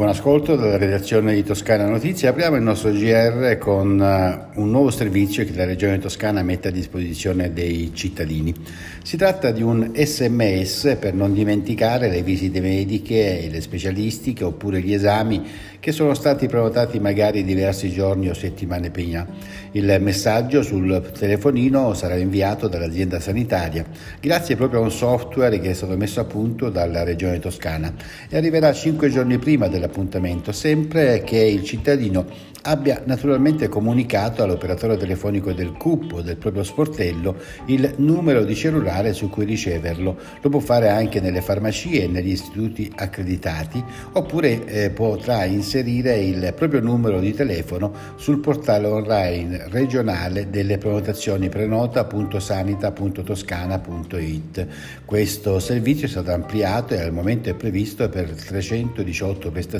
Buon ascolto dalla redazione di Toscana Notizie. Apriamo il nostro GR con eh, un nuovo servizio che la Regione Toscana mette a disposizione dei cittadini. Si tratta di un sms per non dimenticare le visite mediche, le specialistiche oppure gli esami che sono stati prenotati magari diversi giorni o settimane prima. Il messaggio sul telefonino sarà inviato dall'azienda sanitaria grazie proprio a un software che è stato messo a punto dalla Regione Toscana e arriverà cinque giorni prima dell'appuntamento, sempre che il cittadino abbia naturalmente comunicato all'operatore telefonico del CUP o del proprio sportello il numero di cellulare su cui riceverlo. Lo può fare anche nelle farmacie e negli istituti accreditati oppure eh, potrà inserire il proprio numero di telefono sul portale online regionale delle prenotazioni prenota.sanita.toscana.it. Questo servizio è stato ampliato e al momento è previsto per 318 prestazioni,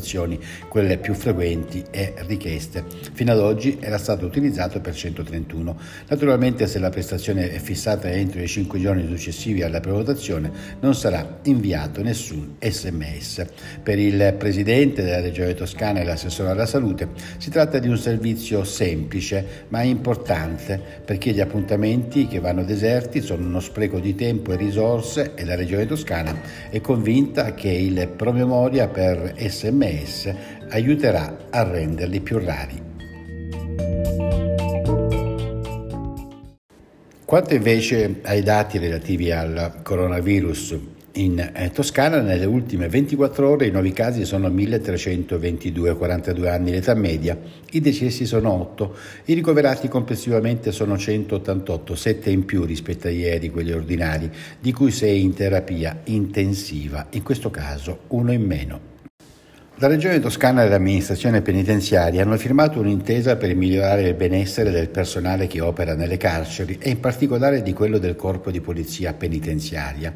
quelle più frequenti e richieste. Fino ad oggi era stato utilizzato per 131. Naturalmente se la prestazione è fissata entro i 5 giorni successivi alla prenotazione non sarà inviato nessun sms. Per il Presidente della Regione Toscana e l'assessore alla salute si tratta di un servizio semplice ma importante perché gli appuntamenti che vanno deserti sono uno spreco di tempo e risorse e la Regione Toscana è convinta che il promemoria per sms aiuterà a renderli più rari. Quanto invece ai dati relativi al coronavirus, in eh, Toscana nelle ultime 24 ore i nuovi casi sono 1322, 42 anni l'età media, i decessi sono 8, i ricoverati complessivamente sono 188, 7 in più rispetto a ieri, quelli ordinari, di cui 6 in terapia intensiva, in questo caso uno in meno. La Regione Toscana e l'amministrazione penitenziaria hanno firmato un'intesa per migliorare il benessere del personale che opera nelle carceri e in particolare di quello del corpo di polizia penitenziaria.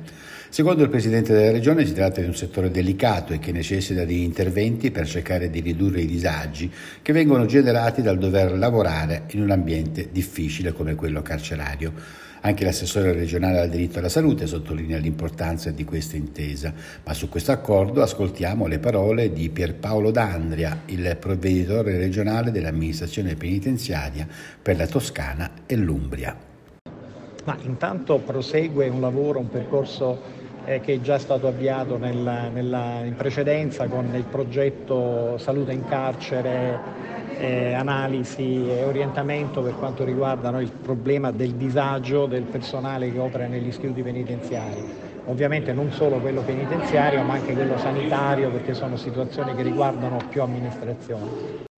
Secondo il Presidente della Regione si tratta di un settore delicato e che necessita di interventi per cercare di ridurre i disagi che vengono generati dal dover lavorare in un ambiente difficile come quello carcerario. Anche l'assessore regionale al diritto alla salute sottolinea l'importanza di questa intesa, ma su questo accordo ascoltiamo le parole di Pierpaolo D'Andria, il provveditore regionale dell'amministrazione penitenziaria per la Toscana e l'Umbria. Ma intanto prosegue un lavoro, un percorso eh, che è già stato avviato nella, nella, in precedenza con il progetto Salute in carcere eh, analisi e orientamento per quanto riguarda no, il problema del disagio del personale che opera negli istituti penitenziari. Ovviamente non solo quello penitenziario ma anche quello sanitario perché sono situazioni che riguardano più amministrazioni.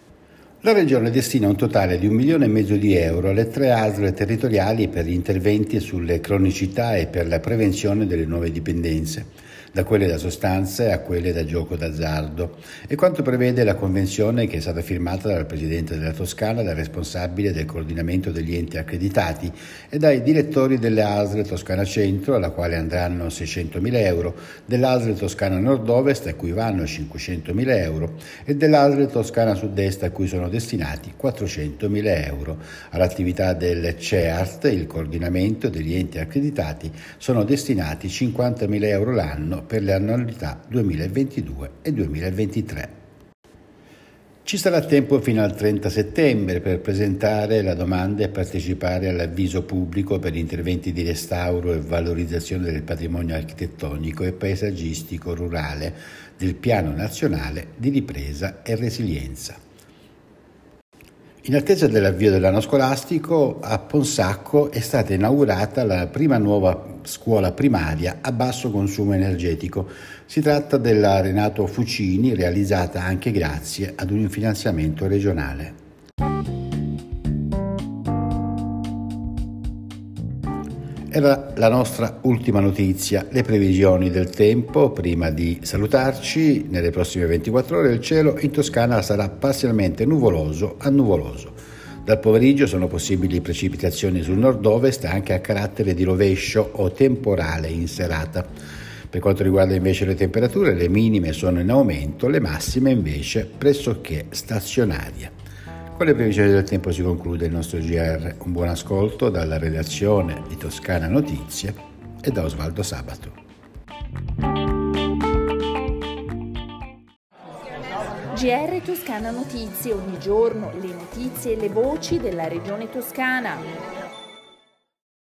La Regione destina un totale di un milione e mezzo di euro alle tre ASL territoriali per gli interventi sulle cronicità e per la prevenzione delle nuove dipendenze da quelle da sostanze a quelle da gioco d'azzardo, e quanto prevede la convenzione che è stata firmata dal Presidente della Toscana, dal responsabile del coordinamento degli enti accreditati e dai direttori delle ASL Toscana Centro, alla quale andranno 600.000 euro, dell'ASL Toscana Nord-Ovest, a cui vanno 500.000 euro, e dell'ASL Toscana Sud-Est, a cui sono destinati 400.000 euro. All'attività del CEART, il coordinamento degli enti accreditati, sono destinati 50.000 euro l'anno per le annualità 2022 e 2023. Ci sarà tempo fino al 30 settembre per presentare la domanda e partecipare all'avviso pubblico per interventi di restauro e valorizzazione del patrimonio architettonico e paesaggistico rurale del Piano Nazionale di Ripresa e Resilienza. In attesa dell'avvio dell'anno scolastico, a Ponsacco è stata inaugurata la prima nuova scuola primaria a basso consumo energetico. Si tratta della Renato Fucini, realizzata anche grazie ad un finanziamento regionale. Era la nostra ultima notizia, le previsioni del tempo. Prima di salutarci, nelle prossime 24 ore il cielo in Toscana sarà parzialmente nuvoloso a nuvoloso. Dal pomeriggio sono possibili precipitazioni sul nord-ovest anche a carattere di rovescio o temporale in serata. Per quanto riguarda invece le temperature, le minime sono in aumento, le massime invece pressoché stazionarie. Con le previsioni del tempo si conclude il nostro GR. Un buon ascolto dalla redazione di Toscana Notizie e da Osvaldo Sabato. GR Toscana Notizie, ogni giorno le notizie e le voci della regione toscana.